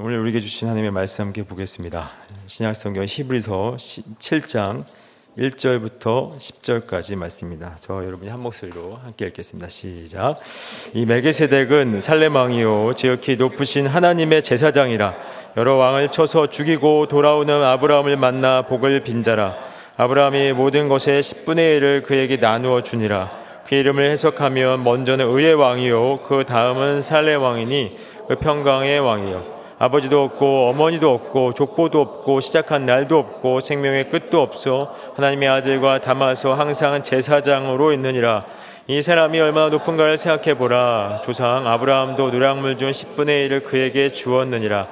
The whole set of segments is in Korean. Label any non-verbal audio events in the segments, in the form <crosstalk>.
오늘 우리에게 주신 하나님의 말씀 함께 보겠습니다. 신약 성경 히브리서 7장 1절부터 10절까지 말씀입니다. 저 여러분이 한 목소리로 함께 읽겠습니다. 시작. 이 멜기세덱은 살렘 왕이요 지극히 높으신 하나님의 제사장이라 여러 왕을 쳐서 죽이고 돌아오는 아브라함을 만나 복을 빈자라 아브라함이 모든 것의 10분의 1을 그에게 나누어 주니라 그 이름을 해석하면 먼저는 의의 왕이요 그 다음은 살렘 왕이니 그 평강의 왕이요 아버지도 없고 어머니도 없고 족보도 없고 시작한 날도 없고 생명의 끝도 없어 하나님의 아들과 담아서 항상 제사장으로 있느니라. 이 사람이 얼마나 높은가를 생각해 보라. 조상 아브라함도 노량물 중 10분의 1을 그에게 주었느니라.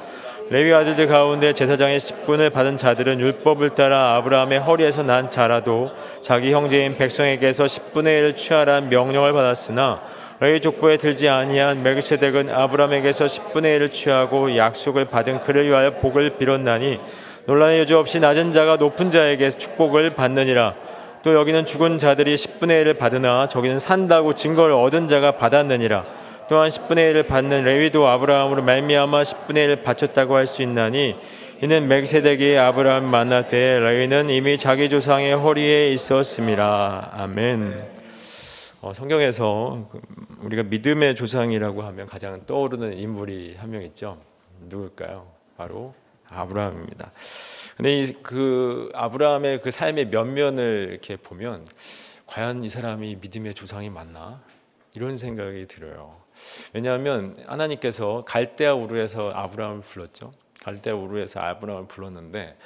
레위 아들들 가운데 제사장의 10분을 받은 자들은 율법을 따라 아브라함의 허리에서 난 자라도 자기 형제인 백성에게서 10분의 1을 취하라는 명령을 받았으나 레위 족보에 들지 아니한 멜기세덱은 아브라함에게서 10분의 1을 취하고 약속을 받은 그를 위하여 복을 빌었나니 논란의 여지 없이 낮은 자가 높은 자에게 축복을 받느니라 또 여기는 죽은 자들이 10분의 1을 받으나 저기는 산다고 증거를 얻은 자가 받았느니라 또한 10분의 1을 받는 레위도 아브라함으로 말미암아 10분의 1을 바쳤다고 할 수 있나니 이는 멜기세덱이 아브라함 만날 때 레위는 이미 자기 조상의 허리에 있었습니다. 아멘. 어, 성경에서 그 우리가 믿음의 조상이라고 하면 가장 떠오르는 인물이 한 명 있죠. 누굴까요? 바로 아브라함입니다. 근데 이 그 아브라함의 그 삶의 면면을 이렇게 보면 과연 이 사람이 믿음의 조상이 맞나? 이런 생각이 들어요. 왜냐하면 하나님께서 갈대아 우르에서 아브라함을 불렀죠. 갈대아 우르에서 아브라함을 불렀는데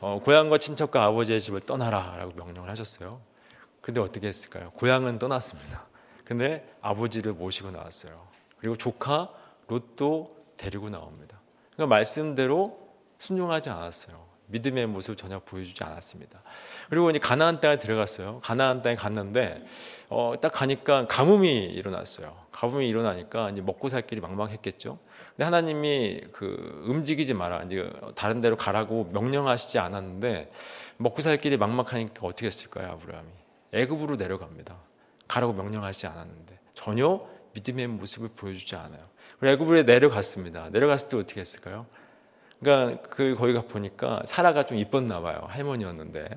어, 고향과 친척과 아버지의 집을 떠나라라고 명령을 하셨어요. 근데 어떻게 했을까요? 고향은 떠났습니다. 근데 아버지를 모시고 나왔어요. 그리고 조카 롯도 데리고 나옵니다. 그러니까 말씀대로 순종하지 않았어요. 믿음의 모습을 전혀 보여주지 않았습니다. 그리고 이제 가나안 땅에 들어갔어요. 가나안 땅에 갔는데 어, 딱 가니까 가뭄이 일어났어요. 가뭄이 일어나니까 이제 먹고 살 길이 막막했겠죠. 근데 하나님이 그 움직이지 마라, 이제 다른 데로 가라고 명령하시지 않았는데 먹고 살 길이 막막하니까 어떻게 했을까요, 아브라함이? 애굽으로 내려갑니다. 가라고 명령하지 않았는데 전혀 믿음의 모습을 보여주지 않아요. 애굽으로 내려갔습니다. 내려갔을 때 어떻게 했을까요? 그러니까 그 거기 가 보니까 사라가 좀 이뻤나 봐요. 할머니였는데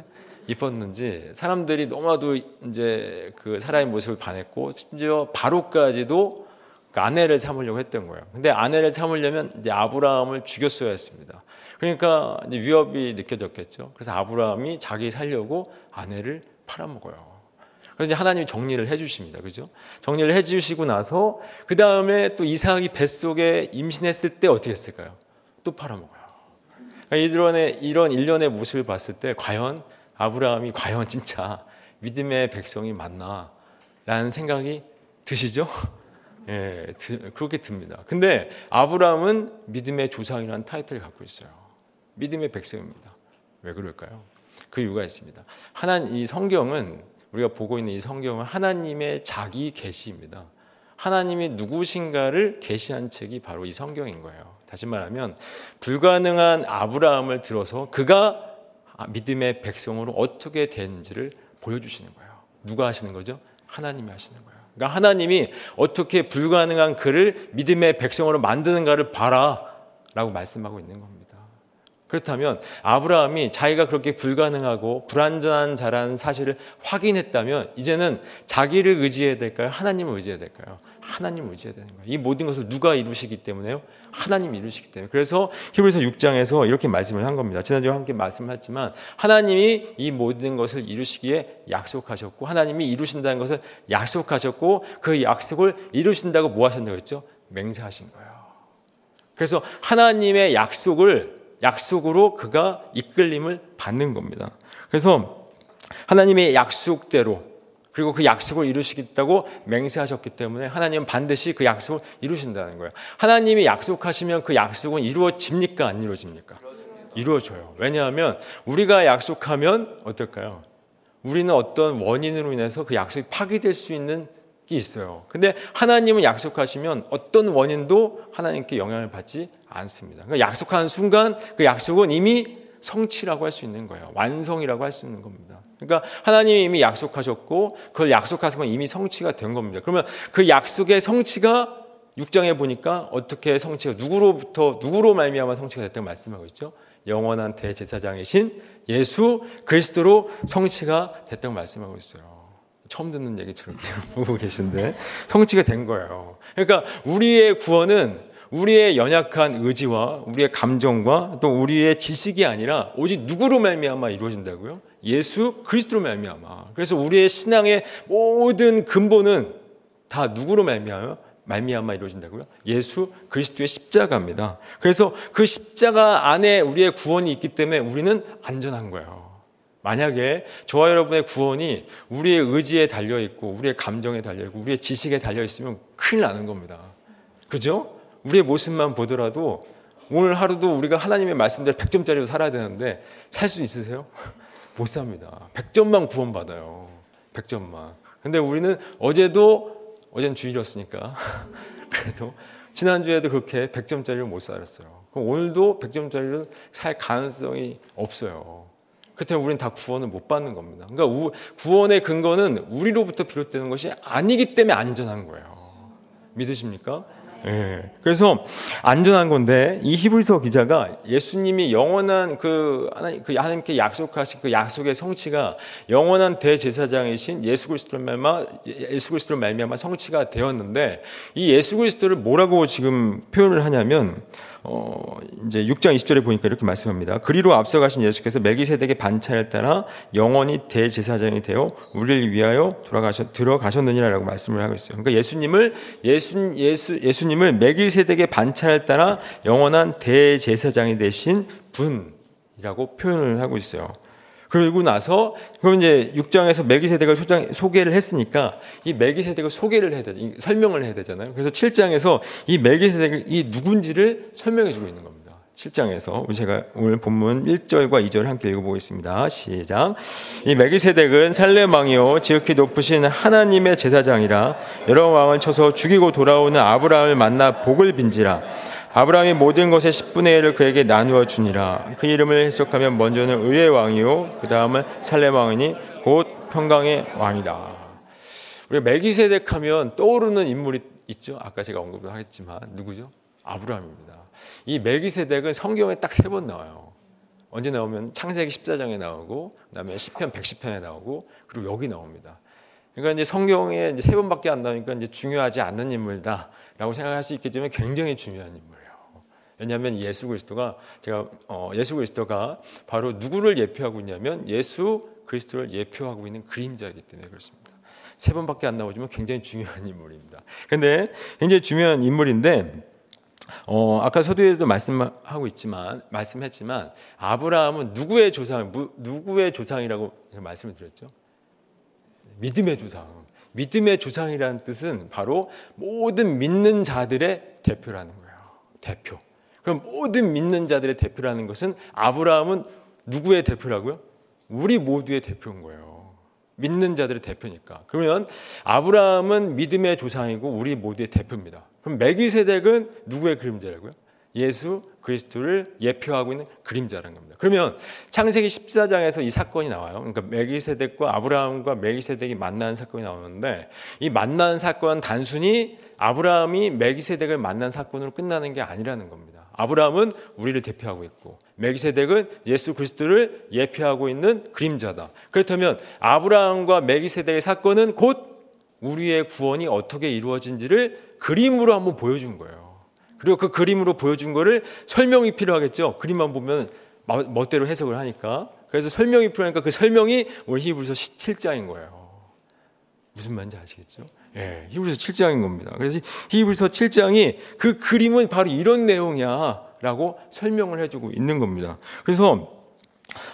이뻤는지 사람들이 너무나도 이제 그 사라의 모습을 반했고 심지어 바로까지도 그 아내를 삼으려고 했던 거예요. 근데 아내를 삼으려면 이제 아브라함을 죽였어야 했습니다. 그러니까 위협이 느껴졌겠죠. 그래서 아브라함이 자기 살려고 아내를 팔아먹어요. 그래서 이제 하나님이 정리를 해주십니다. 그죠? 정리를 해주시고 나서 그 다음에 또 이삭이 뱃속에 임신했을 때 어떻게 했을까요? 또 팔아먹어요. 그러니까 이런 이런 일련의 모습을 봤을 때 과연 아브라함이 과연 진짜 믿음의 백성이 맞나? 라는 생각이 드시죠? <laughs> 예, 그렇게 듭니다. 근데 아브라함은 믿음의 조상이라는 타이틀을 갖고 있어요. 믿음의 백성입니다. 왜 그럴까요? 그 이유가 있습니다. 하나님 이 성경은 우리가 보고 있는 이 성경은 하나님의 자기 계시입니다. 하나님이 누구신가를 계시한 책이 바로 이 성경인 거예요. 다시 말하면 불가능한 아브라함을 들어서 그가 믿음의 백성으로 어떻게 되는지를 보여주시는 거예요. 누가 하시는 거죠? 하나님이 하시는 거예요. 그러니까 하나님이 어떻게 불가능한 그를 믿음의 백성으로 만드는가를 봐라라고 말씀하고 있는 겁니다. 그렇다면 아브라함이 자기가 그렇게 불가능하고 불완전한 자라는 사실을 확인했다면 이제는 자기를 의지해야 될까요? 하나님을 의지해야 될까요? 하나님을 의지해야 되는 거예요. 이 모든 것을 누가 이루시기 때문에요? 하나님이 이루시기 때문에. 그래서 히브리서 6장에서 이렇게 말씀을 한 겁니다. 지난주에 함께 말씀했지만 하나님이 이 모든 것을 이루시기에 약속하셨고 하나님이 이루신다는 것을 약속하셨고 그 약속을 이루신다고 뭐 하신다고 했죠? 맹세하신 거예요. 그래서 하나님의 약속을 약속으로 그가 이끌림을 받는 겁니다. 그래서 하나님의 약속대로 그리고 그 약속을 이루시겠다고 맹세하셨기 때문에 하나님은 반드시 그 약속을 이루신다는 거예요. 하나님이 약속하시면 그 약속은 이루어집니까? 안 이루어집니까? 이루어져요. 왜냐하면 우리가 약속하면 어떨까요? 우리는 어떤 원인으로 인해서 그 약속이 파기될 수 있는 게 있어요. 근데 하나님은 약속하시면 어떤 원인도 하나님께 영향을 받지 않습니다. 그러니까 약속하는 순간 그 약속은 이미 성취라고 할 수 있는 거예요. 완성이라고 할 수 있는 겁니다. 그러니까 하나님이 이미 약속하셨고 그걸 약속하신 건 이미 성취가 된 겁니다. 그러면 그 약속의 성취가 6장에 보니까 어떻게 성취가 누구로부터 누구로 말미암아 성취가 됐다고 말씀하고 있죠. 영원한 대제사장이신 예수 그리스도로 성취가 됐다고 말씀하고 있어요. 처음 듣는 얘기처럼 <laughs> 보고 계신데 성취가 된 거예요. 그러니까 우리의 구원은 우리의 연약한 의지와 우리의 감정과 또 우리의 지식이 아니라 오직 누구로 말미암아 이루어진다고요? 예수 그리스도로 말미암아. 그래서 우리의 신앙의 모든 근본은 다 누구로 말미암아? 말미암아 이루어진다고요? 예수 그리스도의 십자가입니다. 그래서 그 십자가 안에 우리의 구원이 있기 때문에 우리는 안전한 거예요. 만약에 저와 여러분의 구원이 우리의 의지에 달려 있고 우리의 감정에 달려 있고 우리의 지식에 달려 있으면 큰일 나는 겁니다. 그죠? 우리의 모습만 보더라도 오늘 하루도 우리가 하나님의 말씀대로 100점짜리로 살아야 되는데 살 수 있으세요? <laughs> 못 삽니다. 100점만 구원받아요. 100점만. 근데 우리는 어제도 어제는 주일이었으니까 <laughs> 그래도 지난주에도 그렇게 100점짜리를 못 살았어요. 그럼 오늘도 100점짜리를 살 가능성이 없어요. 그렇다면 우리는 다 구원을 못 받는 겁니다. 그러니까 구원의 근거는 우리로부터 비롯되는 것이 아니기 때문에 안전한 거예요. 믿으십니까? 예. 그래서 안전한 건데 이 히브리서 기자가 예수님이 영원한 그 하나님 그 하나님께 약속하신 그 약속의 성취가 영원한 대제사장이신 예수 그리스도로 말미암아 예수 그리스도로 말미암아 성취가 되었는데 이 예수 그리스도를 뭐라고 지금 표현을 하냐면 어, 이제 6장 20절에 보니까 이렇게 말씀합니다. 그리로 앞서가신 예수께서 메기세덱의 반차를 따라 영원히 대제사장이 되어 우리를 위하여 돌아가셨 들어가셨느니라라고 말씀을 하고 있어요. 그러니까 예수님을 예수 예수 예수님을 메기세덱의 반차를 따라 영원한 대제사장이 되신 분이라고 표현을 하고 있어요. 그리고 나서 그럼 이제 6장에서 메기세덱을 소개를 했으니까 이 메기세덱을 소개를 해야 되죠. 설명을 해야 되잖아요. 그래서 7장에서 이 메기세덱이 누군지를 설명해 주고 있는 겁니다. 7장에서 제가 오늘 본문 1절과 2절 함께 읽어보겠습니다. 시작. 이 메기세덱은 살렘 왕이요 지극히 높으신 하나님의 제사장이라 여러 왕을 쳐서 죽이고 돌아오는 아브라함을 만나 복을 빈지라 아브라함이 모든 것의 10분의 1을 그에게 나누어 주니라. 그 이름을 해석하면 먼저는 의의 왕이요 그 다음은 살렘 왕이니 곧 평강의 왕이다. 우리 멜기세덱 하면 떠오르는 인물이 있죠. 아까 제가 언급을 하겠지만 누구죠? 아브라함입니다. 이 멜기세덱은 성경에 딱 세 번 나와요. 언제 나오면 창세기 14장에 나오고 그다음에 시편 110편에 나오고 그리고 여기 나옵니다. 그러니까 이제 성경에 이제 세 번밖에 안 나오니까 이제 중요하지 않는 인물다라고 생각할 수 있겠지만 굉장히 중요한 인물. 왜냐하면 예수 그리스도가 제가 어, 예수 그리스도가 바로 누구를 예표하고 있냐면 예수 그리스도를 예표하고 있는 그림자이기 때문에 그렇습니다. 세 번밖에 안 나오지만 굉장히 중요한 <laughs> 인물입니다. 근데 굉장히 중요한 인물인데 어, 아까 서두에도 말씀하고 있지만 말씀했지만 아브라함은 누구의 조상 누구의 조상이라고 말씀을 드렸죠? 믿음의 조상. 믿음의 조상이라는 뜻은 바로 모든 믿는 자들의 대표라는 거예요. 대표. 그럼 모든 믿는 자들의 대표라는 것은 아브라함은 누구의 대표라고요? 우리 모두의 대표인 거예요. 믿는 자들의 대표니까. 그러면 아브라함은 믿음의 조상이고 우리 모두의 대표입니다. 그럼 메기세덱은 누구의 그림자라고요? 예수 그리스도를 예표하고 있는 그림자라는 겁니다. 그러면 창세기 14장에서 이 사건이 나와요. 그러니까 메기세덱과 아브라함과 메기세덱이 만나는 사건이 나오는데 이 만난 사건 단순히 아브라함이 메기세덱을 만난 사건으로 끝나는 게 아니라는 겁니다. 아브라함은 우리를 대표하고 있고 메기세덱은 예수 그리스도를 예표하고 있는 그림자다. 그렇다면 아브라함과 메기세덱의 사건은 곧 우리의 구원이 어떻게 이루어진지를 그림으로 한번 보여준 거예요. 그리고 그 그림으로 보여준 거를 설명이 필요하겠죠. 그림만 보면 멋대로 해석을 하니까. 그래서 설명이 필요하니까 그 설명이 오늘 히브리서 7장인 거예요. 무슨 말인지 아시겠죠? 예, 히브리서 7장인 겁니다. 그래서 히브리서 7장이 그 그림은 바로 이런 내용이야라고 설명을 해주고 있는 겁니다. 그래서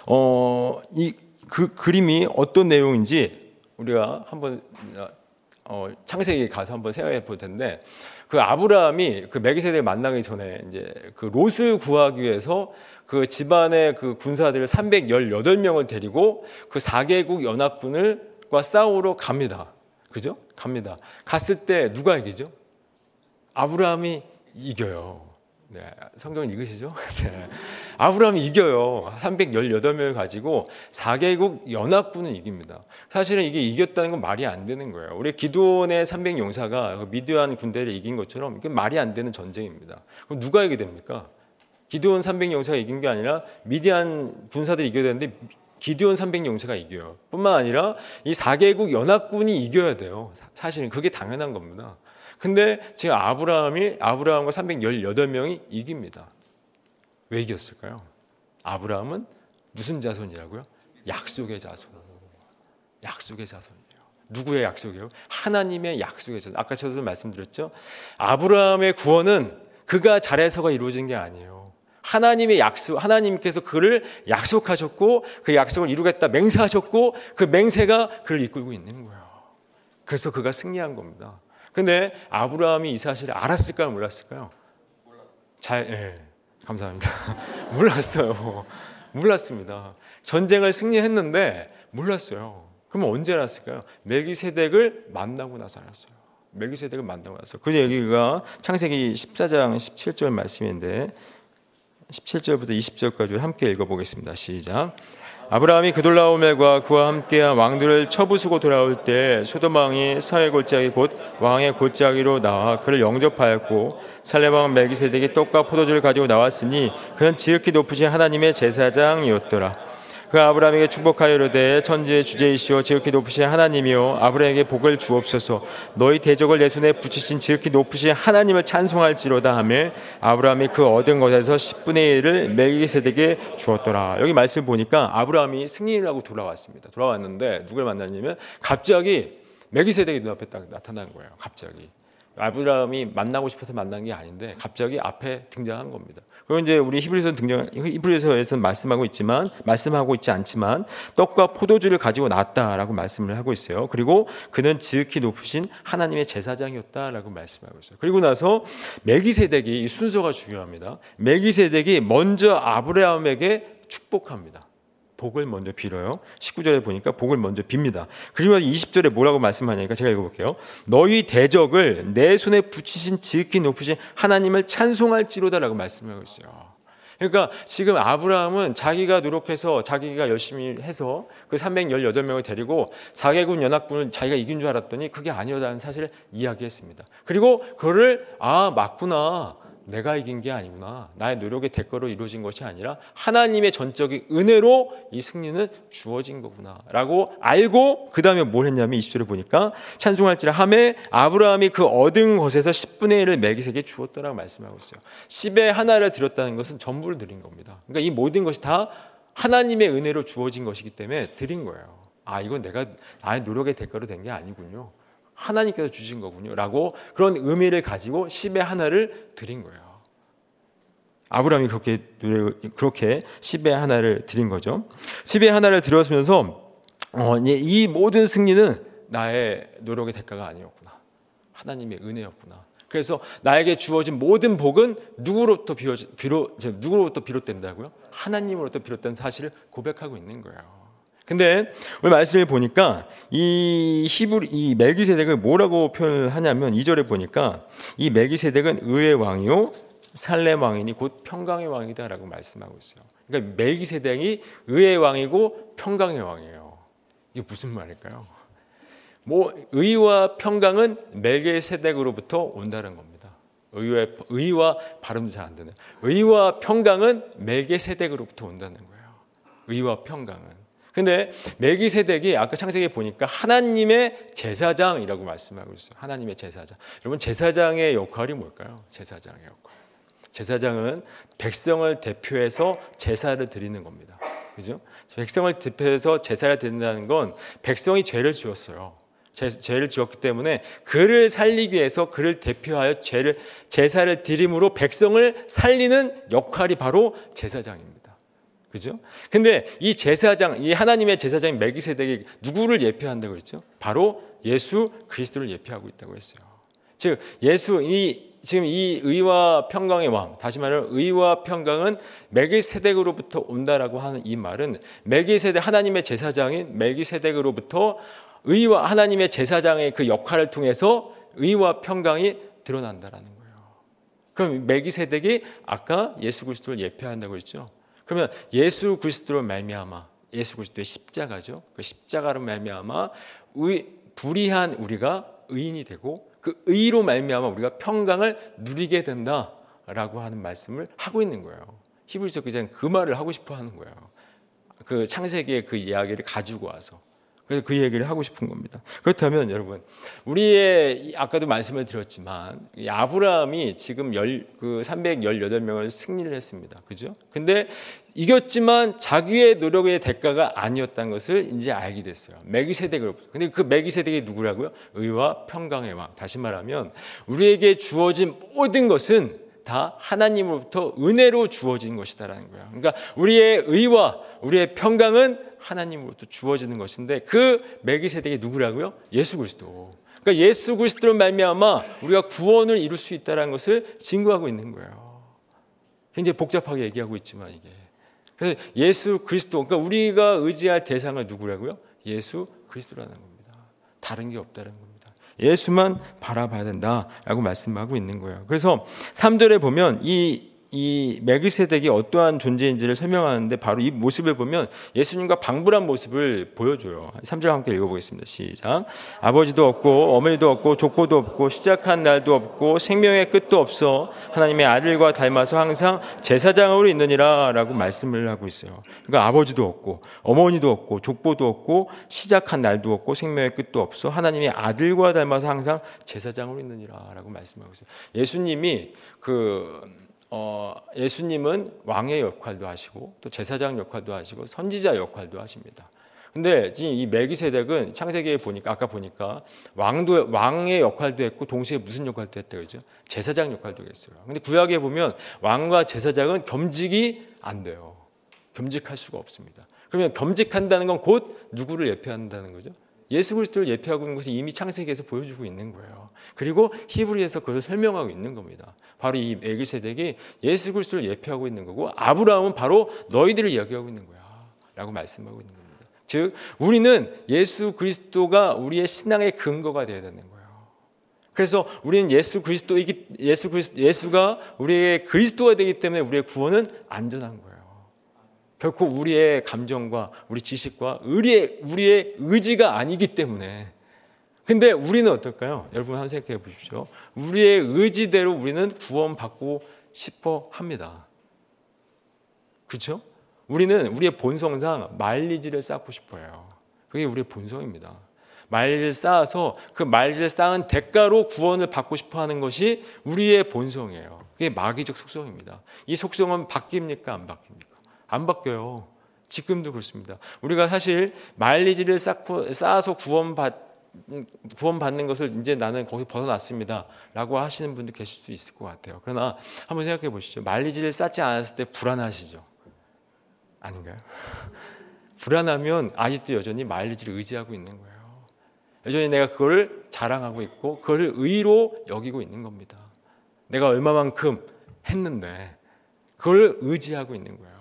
어, 이 그 그림이 어떤 내용인지 우리가 한번 어, 창세기 가서 한번 생각해 볼 텐데 그 아브라함이 그 메기세덱 만나기 전에 이제 그 롯을 구하기 위해서 그 집안의 그 군사들 318명을 데리고 그 4개국 연합군을과 싸우러 갑니다. 그죠? 갑니다. 갔을 때 누가 이기죠? 아브라함이 이겨요. 네, 성경 읽으시죠? <laughs> 네. 아브라함이 이겨요. 318명을 가지고 4개국 연합군은 이깁니다. 사실은 이게 이겼다는 건 말이 안 되는 거예요. 우리 기도원의 300용사가 그 미디안 군대를 이긴 것처럼 이게 말이 안 되는 전쟁입니다. 그럼 누가 이게 됩니까? 기도원 300용사가 이긴 게 아니라 미디안 군사들이 이겨야 되는데 기디온 300 용사가 이겨요. 뿐만 아니라 이 4개국 연합군이 이겨야 돼요. 사실은 그게 당연한 겁니다. 근데 지금 아브라함이 아브라함과 318명이 이깁니다. 왜 이겼을까요? 아브라함은 무슨 자손이라고요? 약속의 자손. 약속의 자손이에요. 누구의 약속이에요? 하나님의 약속의 자손. 아까 저도 말씀드렸죠. 아브라함의 구원은 그가 잘해서가 이루어진 게 아니에요. 하나님의 약속, 하나님께서 그를 약속하셨고 그 약속을 이루겠다 맹세하셨고 그 맹세가 그를 이끌고 있는 거예요. 그래서 그가 승리한 겁니다. 근데 아브라함이 이 사실을 알았을까요? 몰랐을까요? 잘, 예, 감사합니다. <laughs> 몰랐어요. 몰랐습니다. 전쟁을 승리했는데 몰랐어요. 그러면 언제 알았을까요? 멜기세덱을 만나고 나서 알았어요. 멜기세덱을 만나고 나서. 그 얘기가 창세기 14장 17절 말씀인데 17절부터 20절까지 함께 읽어보겠습니다. 시작. 아브라함이 그돌라오멜과 그와 함께한 왕들을 처부수고 돌아올 때 소돔 왕이 사회 골짜기 곧 왕의 골짜기로 나와 그를 영접하였고 살렘 왕 멜기세덱이 떡과 포도주를 가지고 나왔으니 그는 지극히 높으신 하나님의 제사장이었더라. 그 아브라함에게 축복하여 이르되 천지의 주제이시오. 지극히 높으신 하나님이요. 아브라함에게 복을 주옵소서. 너희 대적을 내 손에 붙이신 지극히 높으신 하나님을 찬송할지로다 하며 아브라함이 그 얻은 것에서 10분의 1을 멜기세덱에 주었더라. 여기 말씀 보니까 아브라함이 승리를 하고 돌아왔습니다. 돌아왔는데 누굴 만났냐면 갑자기 멜기세덱이 눈앞에 딱 나타난 거예요. 갑자기 아브라함이 만나고 싶어서 만난 게 아닌데 갑자기 앞에 등장한 겁니다. 그리고 이제 우리 히브리서 등장 히브리서에서 말씀하고 있지만 말씀하고 있지 않지만 떡과 포도주를 가지고 났다라고 말씀을 하고 있어요. 그리고 그는 지극히 높으신 하나님의 제사장이었다라고 말씀하고 있어요. 그리고 나서 멜기세덱이 이 순서가 중요합니다. 멜기세덱이 먼저 아브라함에게 축복합니다. 복을 먼저 빌어요. 19절에 보니까 복을 먼저 빕니다. 그리고 20절에 뭐라고 말씀하냐니까 제가 읽어볼게요. 너희 대적을 내 손에 붙이신 지극히 높으신 하나님을 찬송할지로다라고 말씀하고 있어요. 그러니까 지금 아브라함은 자기가 노력해서 자기가 열심히 해서 그 318명을 데리고 4개군 연합군을 자기가 이긴 줄 알았더니 그게 아니었다는 사실을 이야기했습니다. 그리고 그를 아 맞구나 내가 이긴 게 아니구나. 나의 노력의 대가로 이루어진 것이 아니라 하나님의 전적인 은혜로 이 승리는 주어진 거구나. 라고 알고 그 다음에 뭘 했냐면 20절에 보니까 찬송할지라 함에 아브라함이 그 얻은 것에서 10분의 1을 매기세게 주었더라고 말씀하고 있어요. 10의 하나를 드렸다는 것은 전부를 드린 겁니다. 그러니까 이 모든 것이 다 하나님의 은혜로 주어진 것이기 때문에 드린 거예요. 아, 이건 내가 나의 노력의 대가로 된 게 아니군요. 하나님께서 주신 거군요. 라고 그런 의미를 가지고 10의 하나를 드린 거예요. 아브라함이 그렇게, 그렇게 10의 하나를 드린 거죠. 10의 하나를 들었으면서 어, 이 모든 승리는 나의 노력의 대가가 아니었구나. 하나님의 은혜였구나. 그래서 나에게 주어진 모든 복은 누구로부터 비롯된다고요? 하나님으로부터 비롯된 사실을 고백하고 있는 거예요. 근데 오늘 말씀을 보니까 이 히브리 이 멜기세덱을 뭐라고 표현을 하냐면 2절에 보니까 이 멜기세덱은 의의 왕이요 살렘 왕이니 곧 평강의 왕이다라고 말씀하고 있어요. 그러니까 멜기세덱이 의의 왕이고 평강의 왕이에요. 이게 무슨 말일까요? 뭐 의와 평강은 멜기세덱으로부터 온다는 겁니다. 의와 의와 발음도 잘 안 되는. 의와 평강은 멜기세덱으로부터 온다는 거예요. 의와 평강은 근데 멜기세덱이 아까 창세기에 보니까 하나님의 제사장이라고 말씀하고 있어요. 하나님의 제사장. 여러분 제사장의 역할이 뭘까요? 제사장의 역할. 제사장은 백성을 대표해서 제사를 드리는 겁니다. 그죠? 백성을 대표해서 제사를 드린다는 건 백성이 죄를 지었어요. 제, 죄를 지었기 때문에 그를 살리기 위해서 그를 대표하여 죄를 제사를 드림으로 백성을 살리는 역할이 바로 제사장입니다. 그죠? 근데 이 제사장, 이 하나님의 제사장인 멜기세덱이 누구를 예표한다고 그랬죠? 바로 예수 그리스도를 예표하고 있다고 했어요. 즉 예수 이 지금 이 의와 평강의 왕, 다시 말하면 의와 평강은 멜기세덱으로부터 온다라고 하는 이 말은 멜기세덱 하나님의 제사장인 멜기세덱으로부터 의와 하나님의 제사장의 그 역할을 통해서 의와 평강이 드러난다라는 거예요. 그럼 메기세덱이 아까 예수 그리스도를 예표한다고 했죠. 그러면 예수 그리스도로 말미암아 예수 그리스도의 십자가죠. 그 십자가로 말미암아 의, 불의한 우리가 의인이 되고 그 의로 말미암아 우리가 평강을 누리게 된다라고 하는 말씀을 하고 있는 거예요. 히브리서 그냥 그 말을 하고 싶어 하는 거예요. 그 창세기의 그 이야기를 가지고 와서 그래서 그 얘기를 하고 싶은 겁니다. 그렇다면 여러분, 우리의 아까도 말씀을 드렸지만 아브라함이 지금 열, 그 318명을 승리를 했습니다. 그죠? 근데 이겼지만 자기의 노력의 대가가 아니었다는 것을 이제 알게 됐어요. 메기세덱으로부터. 근데 그 메기세덱이 누구라고요? 의와 평강의 왕. 다시 말하면 우리에게 주어진 모든 것은 다 하나님으로부터 은혜로 주어진 것이다라는 거예요. 그러니까 우리의 의와 우리의 평강은 하나님으로부터 주어지는 것인데 그 멜기세덱이 누구라고요? 예수 그리스도. 그러니까 예수 그리스도로 말미암아 우리가 구원을 이룰 수 있다는 것을 증거하고 있는 거예요. 굉장히 복잡하게 얘기하고 있지만 이게. 그래서 예수 그리스도, 그러니까 우리가 의지할 대상은 누구라고요? 예수 그리스도라는 겁니다. 다른 게 없다는 겁니다. 예수만 바라봐야 된다라고 말씀하고 있는 거예요. 그래서 3절에 보면 이 이 멜기세덱이 어떠한 존재인지를 설명하는데 바로 이 모습을 보면 예수님과 방불한 모습을 보여줘요. 3절 함께 읽어보겠습니다. 시작. 아버지도 없고 어머니도 없고 족보도 없고 시작한 날도 없고 생명의 끝도 없어 하나님의 아들과 닮아서 항상 제사장으로 있느니라 라고 말씀을 하고 있어요. 그러니까 아버지도 없고 어머니도 없고 족보도 없고 시작한 날도 없고 생명의 끝도 없어 하나님의 아들과 닮아서 항상 제사장으로 있느니라 라고 말씀하고 있어요. 예수님이 그 어, 예수님은 왕의 역할도 하시고 또 제사장 역할도 하시고 선지자 역할도 하십니다. 근데 지금 이 멜기세덱은 창세기에 보니까 아까 보니까 왕도 왕의 역할도 했고 동시에 무슨 역할도 했다 그죠? 제사장 역할도 했어요. 근데 구약에 보면 왕과 제사장은 겸직이 안 돼요. 겸직할 수가 없습니다. 그러면 겸직한다는 건 곧 누구를 예표한다는 거죠? 예수 그리스도를 예표하고 있는 것이 이미 창세기에서 보여주고 있는 거예요. 그리고 히브리에서 그것을 설명하고 있는 겁니다. 바로 이 메기세덱이 예수 그리스도를 예표하고 있는 거고 아브라함은 바로 너희들을 이야기하고 있는 거야. 라고 말씀하고 있는 겁니다. 즉 우리는 예수 그리스도가 우리의 신앙의 근거가 되어야 되는 거예요. 그래서 우리는 예수 그리스도이기 예수 그리스도 예수가 우리의 그리스도가 되기 때문에 우리의 구원은 안전한 거예요. 결코 우리의 감정과 우리 지식과 우리의 우리의 의지가 아니기 때문에 근데 우리는 어떨까요? 여러분 한번 생각해 보십시오. 우리의 의지대로 우리는 구원받고 싶어 합니다. 그렇죠? 우리는 우리의 본성상 말리지를 쌓고 싶어요. 그게 우리의 본성입니다. 말리지를 쌓아서 그 말리지를 쌓은 대가로 구원을 받고 싶어 하는 것이 우리의 본성이에요. 그게 마귀적 속성입니다. 이 속성은 바뀝니까? 안 바뀝니까? 안 바뀌어요. 지금도 그렇습니다. 우리가 사실 말리지를 쌓고, 쌓아서 구원받 구원받는 것을 이제 나는 거기 벗어났습니다. 라고 하시는 분도 계실 수 있을 것 같아요. 그러나 한번 생각해 보시죠. 말리지를 쌓지 않았을 때 불안하시죠? 아닌가요? <laughs> 불안하면 아직도 여전히 말리지를 의지하고 있는 거예요. 여전히 내가 그걸 자랑하고 있고 그걸 의로 여기고 있는 겁니다. 내가 얼마만큼 했는데 그걸 의지하고 있는 거예요.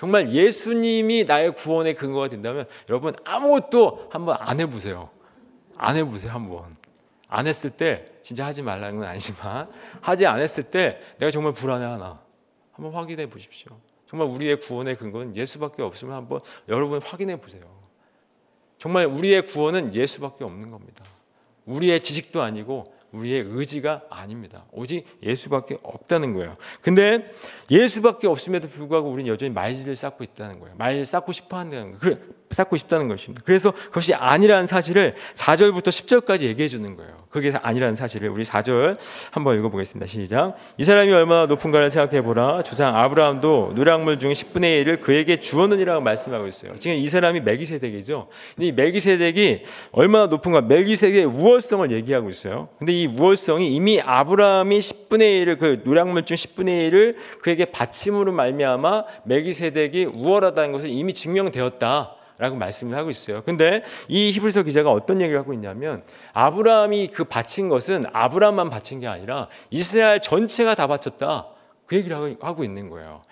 정말 예수님이 나의 구원의 근거가 된다면 여러분 아무것도 한번 안 해보세요. 안 해보세요 한번. 안 했을 때 진짜 하지 말라는 건 아니지만 하지 않았을 때 내가 정말 불안해하나 한번 확인해 보십시오. 정말 우리의 구원의 근거는 예수밖에 없으면 한번 여러분 확인해 보세요. 정말 우리의 구원은 예수밖에 없는 겁니다. 우리의 지식도 아니고 우리의 의지가 아닙니다. 오직 예수밖에 없다는 거예요. 근데 예수밖에 없음에도 불구하고 우리는 여전히 말지를 쌓고 있다는 거예요. 말지를 쌓고 싶어 한다는 거예요. 쌓고 싶다는 것입니다. 그래서 그것이 아니라는 사실을 4절부터 10절까지 얘기해 주는 거예요. 그게 아니라는 사실을 우리 4절 한번 읽어보겠습니다. 시작. 이 사람이 얼마나 높은가를 생각해 보라. 조상 아브라함도 노량물 중에 10분의 1을 그에게 주었느니라고 말씀하고 있어요. 지금 이 사람이 멜기세덱이죠. 근데 이 멜기세덱이 얼마나 높은가? 멜기세덱의 우월성을 얘기하고 있어요. 근데 이 우월성이 이미 아브라함이 10분의 1을 그 노량물 중 10분의 1을 그에게 바침으로 말미암아 멜기세덱이 우월하다는 것을 이미 증명되었다. 라고 말씀을 하고 있어요. 근데 이 히브리서 기자가 어떤 얘기를 하고 있냐면 아브라함이 그 바친 것은 아브라함만 바친 게 아니라 이스라엘 전체가 다 바쳤다. 그 얘기를 하고 있는 거예요.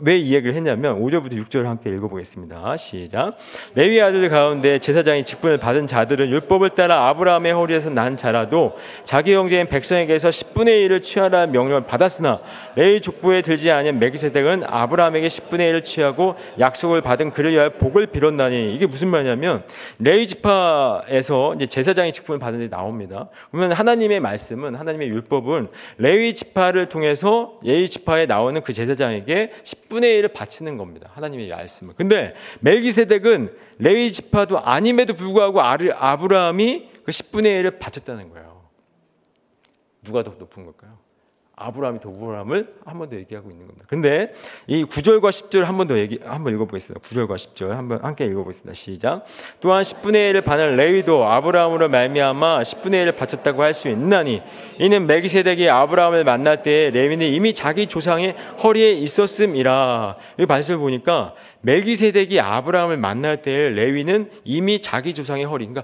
왜 이 얘기를 했냐면 5절부터 6절을 함께 읽어보겠습니다. 시작. 레위 아들 가운데 제사장이 직분을 받은 자들은 율법을 따라 아브라함의 허리에서 난 자라도 자기 형제인 백성에게서 10분의 1을 취하라는 명령을 받았으나 레위 족부에 들지 아니한 메기세덱은 아브라함에게 10분의 1을 취하고 약속을 받은 그를 위하여 복을 빌었나니 이게 무슨 말이냐면 레위 지파에서 이제 제사장이 직분을 받은 데 나옵니다. 그러면 하나님의 말씀은 하나님의 율법은 레위 지파를 통해서 레위 지파에 나오는 그 제사장에게 10분의 1을 바치는 겁니다. 하나님의 말씀을. 근데 멜기세덱은 레위 지파도 아님에도 불구하고 아브라함이 그 10분의 1을 바쳤다는 거예요. 누가 더 높은 걸까요? 아브라함이 도브라함을 한 번 더 얘기하고 있는 겁니다. 근데 이 9절과 10절 한 번 더 얘기 한번 읽어 보겠습니다. 9절과 10절 한번 함께 읽어 보겠습니다. 시작. 또한 10분의 1을 받은 레위도 아브라함으로 말미암아 10분의 1을 바쳤다고 할 수 있나니 이는 메기세덱이 아브라함을 만날 때 레위는 이미 자기 조상의 허리에 있었음이라. 이 말씀을 보니까 메기세덱이 아브라함을 만날 때 레위는 이미 자기 조상의 허리 그러니까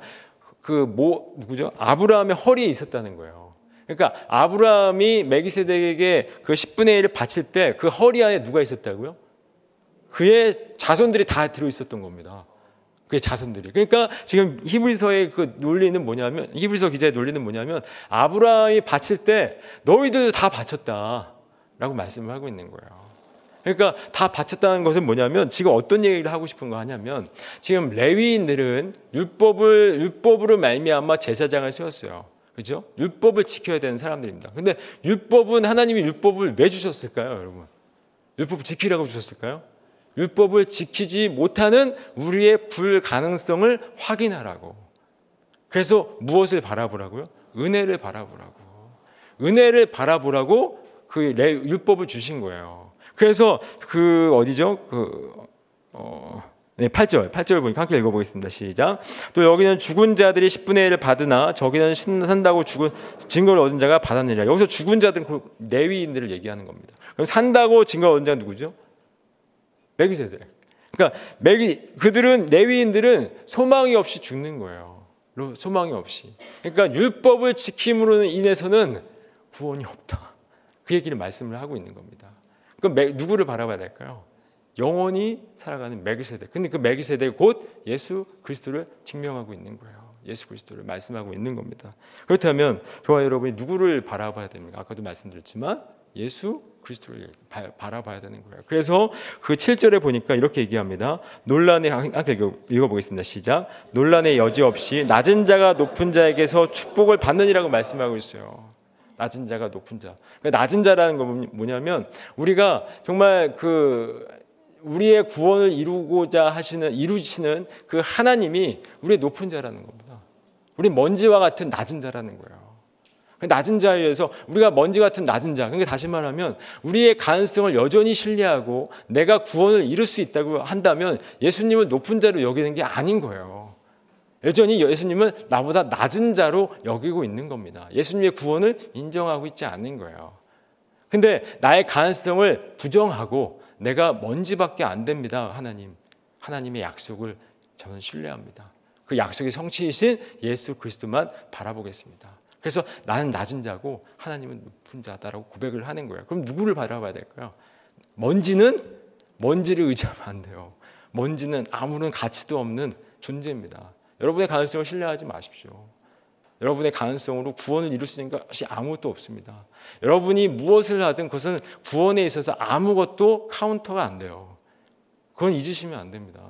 그 뭐 누구죠? 아브라함의 허리에 있었다는 거예요. 그러니까 아브라함이 메기세덱에게 그 10분의 1을 바칠 때 그 허리 안에 누가 있었다고요? 그의 자손들이 다 들어 있었던 겁니다. 그의 자손들이. 그러니까 지금 히브리서의 그 논리는 뭐냐면 히브리서 기자의 논리는 뭐냐면 아브라함이 바칠 때 너희들도 다 바쳤다라고 말씀을 하고 있는 거예요. 그러니까 다 바쳤다는 것은 뭐냐면 지금 어떤 얘기를 하고 싶은 거 하냐면 지금 레위인들은 율법을 율법으로 말미암아 제사장을 세웠어요. 그죠? 율법을 지켜야 되는 사람들입니다. 근데 율법은 하나님이 율법을 왜 주셨을까요, 여러분? 율법을 지키라고 주셨을까요? 율법을 지키지 못하는 우리의 불가능성을 확인하라고. 그래서 무엇을 바라보라고요? 은혜를 바라보라고. 은혜를 바라보라고 그 율법을 주신 거예요. 그래서 그 어디죠? 그 어, 네, 8절, 8절 보니까 함께 읽어보겠습니다. 시작. 또 여기는 죽은 자들이 10분의 1을 받으나 저기는 산다고 죽은 증거를 얻은 자가 받았느니라. 여기서 죽은 자들은 그 레위인들을 얘기하는 겁니다. 그럼 산다고 증거를 얻은 자가 누구죠? 메기세대. 그러니까 메기 그들은 레위인들은 소망이 없이 죽는 거예요. 소망이 없이. 그러니까 율법을 지킴으로 인해서는 구원이 없다. 그 얘기를 말씀을 하고 있는 겁니다. 그럼 누구를 바라봐야 될까요? 영원히 살아가는 메기세대. 근데 그 메기세대 곧 예수 그리스도를 증명하고 있는 거예요. 예수 그리스도를 말씀하고 있는 겁니다. 그렇다면 저와 여러분이 누구를 바라봐야 됩니까? 아까도 말씀드렸지만 예수 그리스도를 바라봐야 되는 거예요. 그래서 그 7절에 보니까 이렇게 얘기합니다. 논란의 함께 읽어보겠습니다. 시작. 논란의 여지 없이 낮은 자가 높은 자에게서 축복을 받느니라고 말씀하고 있어요. 낮은 자가 높은 자. 그러니까 낮은 자라는 건 뭐냐면 우리가 정말 그 우리의 구원을 이루고자 하시는 이루시는 그 하나님이 우리의 높은 자라는 겁니다. 우리 먼지와 같은 낮은 자라는 거예요. 그 낮은 자에 의해서 우리가 먼지 같은 낮은 자. 그러니까 다시 말하면 우리의 가능성을 여전히 신뢰하고 내가 구원을 이룰 수 있다고 한다면 예수님을 높은 자로 여기는 게 아닌 거예요. 여전히 예수님은 나보다 낮은 자로 여기고 있는 겁니다. 예수님의 구원을 인정하고 있지 않는 거예요. 근데 나의 가능성을 부정하고 내가 먼지밖에 안 됩니다. 하나님. 하나님의 약속을 저는 신뢰합니다. 그 약속의 성취이신 예수 그리스도만 바라보겠습니다. 그래서 나는 낮은 자고 하나님은 높은 자다라고 고백을 하는 거예요. 그럼 누구를 바라봐야 될까요? 먼지는 먼지를 의지하면 안 돼요. 먼지는 아무런 가치도 없는 존재입니다. 여러분의 가능성을 신뢰하지 마십시오. 여러분의 가능성으로 구원을 이룰 수 있는 것이 아무것도 없습니다. 여러분이 무엇을 하든 그것은 구원에 있어서 아무것도 카운터가 안 돼요. 그건 잊으시면 안 됩니다.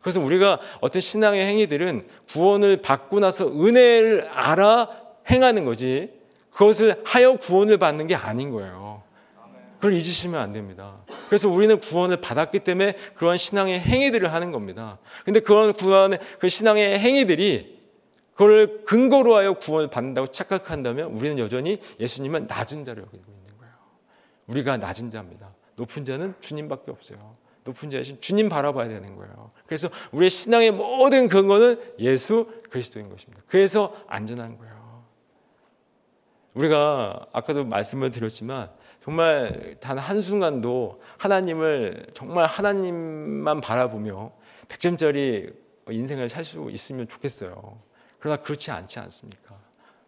그래서 우리가 어떤 신앙의 행위들은 구원을 받고 나서 은혜를 알아 행하는 거지 그것을 하여 구원을 받는 게 아닌 거예요. 그걸 잊으시면 안 됩니다. 그래서 우리는 구원을 받았기 때문에 그러한 신앙의 행위들을 하는 겁니다. 근데 그런 구원의 그 신앙의 행위들이 그걸 근거로 하여 구원을 받는다고 착각한다면 우리는 여전히 예수님은 낮은 자로 여기고 있는 거예요. 우리가 낮은 자입니다. 높은 자는 주님밖에 없어요. 높은 자이신 주님 바라봐야 되는 거예요. 그래서 우리의 신앙의 모든 근거는 예수 그리스도인 것입니다. 그래서 안전한 거예요. 우리가 아까도 말씀을 드렸지만 정말 단 한순간도 하나님을 정말 하나님만 바라보며 100점짜리 인생을 살 수 있으면 좋겠어요. 그러나 그렇지 않지 않습니까?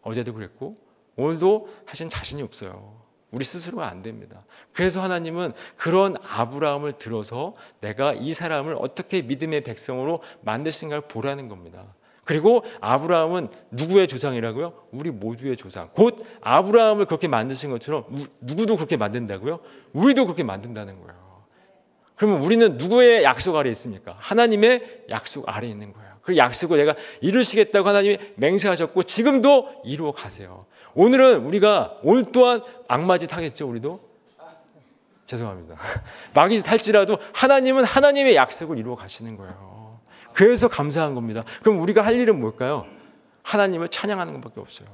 어제도 그랬고 오늘도 사실 자신이 없어요. 우리 스스로가 안 됩니다. 그래서 하나님은 그런 아브라함을 들어서 내가 이 사람을 어떻게 믿음의 백성으로 만드신가를 보라는 겁니다. 그리고 아브라함은 누구의 조상이라고요? 우리 모두의 조상. 곧 아브라함을 그렇게 만드신 것처럼 누구도 그렇게 만든다고요? 우리도 그렇게 만든다는 거예요. 그러면 우리는 누구의 약속 아래 있습니까? 하나님의 약속 아래 있는 거예요. 그 약속을 내가 이루시겠다고 하나님이 맹세하셨고 지금도 이루어 가세요. 오늘은 우리가 오늘 또한 악마짓 하겠죠, 우리도? 죄송합니다. <laughs> 마귀짓 할지라도 하나님은 하나님의 약속을 이루어 가시는 거예요. 그래서 감사한 겁니다. 그럼 우리가 할 일은 뭘까요? 하나님을 찬양하는 것밖에 없어요.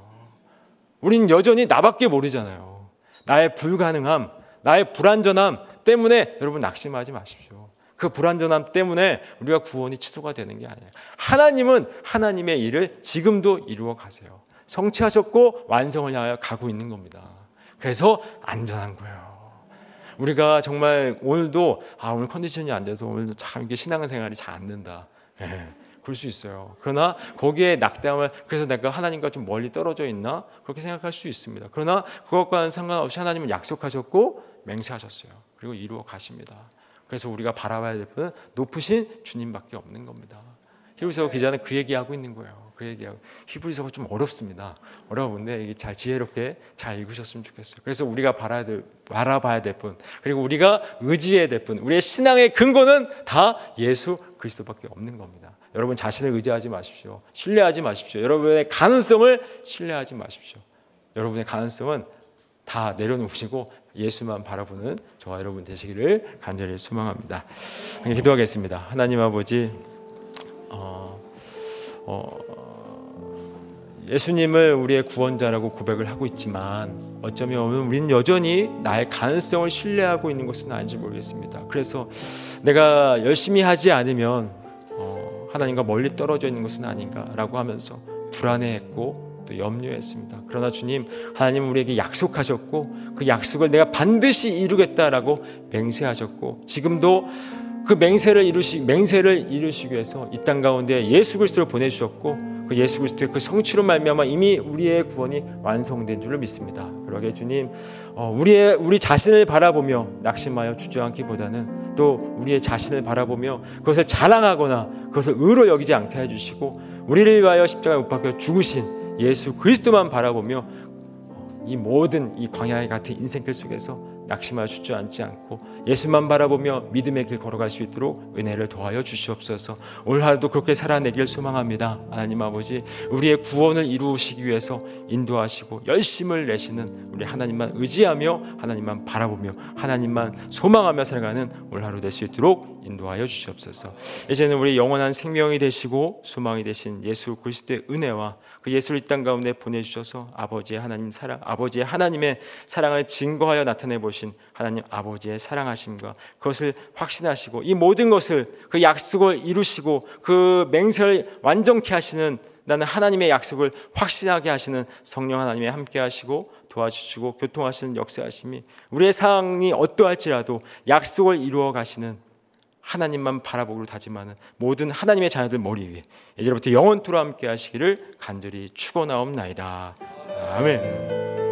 우린 여전히 나밖에 모르잖아요. 나의 불가능함, 나의 불완전함 때문에 여러분 낙심하지 마십시오. 그 불완전함 때문에 우리가 구원이 취소가 되는 게 아니에요. 하나님은 하나님의 일을 지금도 이루어 가세요. 성취하셨고 완성을 향하여 가고 있는 겁니다. 그래서 안전한 거예요. 우리가 정말 오늘도 아 오늘 컨디션이 안 돼서 오늘도 참 이게 신앙생활이 잘 안 된다. 예, 그럴 수 있어요. 그러나 거기에 낙담을 그래서 내가 하나님과 좀 멀리 떨어져 있나 그렇게 생각할 수 있습니다. 그러나 그것과는 상관없이 하나님은 약속하셨고 맹세하셨어요. 그리고 이루어 가십니다. 그래서 우리가 바라봐야 될 분은 높으신 주님밖에 없는 겁니다. 히브리서 기자는 그 얘기하고 있는 거예요. 그 얘기하고 히브리서가 좀 어렵습니다. 어려운데 이게 잘 지혜롭게 잘 읽으셨으면 좋겠어요. 그래서 우리가 바라야 될, 바라봐야 될 분, 그리고 우리가 의지해야 될 분, 우리의 신앙의 근거는 다 예수 그리스도밖에 없는 겁니다. 여러분 자신을 의지하지 마십시오. 신뢰하지 마십시오. 여러분의 가능성을 신뢰하지 마십시오. 여러분의 가능성은 다 내려놓으시고 예수만 바라보는 저와 여러분 되시기를 간절히 소망합니다. 기도하겠습니다. 하나님 아버지, 어, 어, 예수님을 우리의 구원자라고 고백을 하고 있지만 어쩌면 우리는 여전히 나의 가능성을 신뢰하고 있는 것은 아닌지 모르겠습니다. 그래서 내가 열심히 하지 않으면 어, 하나님과 멀리 떨어져 있는 것은 아닌가라고 하면서 불안해했고 또 염려했습니다. 그러나 주님, 하나님 우리에게 약속하셨고 그 약속을 내가 반드시 이루겠다라고 맹세하셨고 지금도 그 맹세를 이루시 맹세를 이루시기 위해서 이 땅 가운데 예수 그리스도를 보내 주셨고 그 예수 그리스도의 그 성취로 말미암아 이미 우리의 구원이 완성된 줄로 믿습니다. 그러게 주님, 어, 우리의 우리 자신을 바라보며 낙심하여 주저앉기보다는 또 우리의 자신을 바라보며 그것을 자랑하거나 그것을 의로 여기지 않게 해주시고 우리를 위하여 십자가에 못 박혀 죽으신 예수 그리스도만 바라보며 이 모든 이 광야의 같은 인생길 속에서 낙심하여 주저앉지 않고 예수만 바라보며 믿음의 길 걸어갈 수 있도록 은혜를 도하여 주시옵소서. 올 하루도 그렇게 살아내길 소망합니다. 하나님 아버지, 우리의 구원을 이루시기 위해서 인도하시고 열심을 내시는 우리 하나님만 의지하며 하나님만 바라보며 하나님만 소망하며 살아가는 올 하루 될 수 있도록 인도하여 주시옵소서. 이제는 우리 영원한 생명이 되시고 소망이 되신 예수 그리스도의 은혜와 그 예수를 이 땅 가운데 보내 주셔서 아버지의 하나님 사랑, 아버지의 하나님의 사랑을 증거하여 나타내 보신 하나님 아버지의 사랑하심과 그것을 확신하시고 이 모든 것을 그 약속을 이루시고 그 맹세를 완전케 하시는 나는 하나님의 약속을 확신하게 하시는 성령 하나님의 함께 하시고 도와주시고 교통하시는 역사하심이 우리의 상황이 어떠할지라도 약속을 이루어 가시는 하나님만 바라보기로 다짐하는 모든 하나님의 자녀들 머리 위에 이제부터 영원토록 함께 하시기를 간절히 축원하옵나이다. 아멘.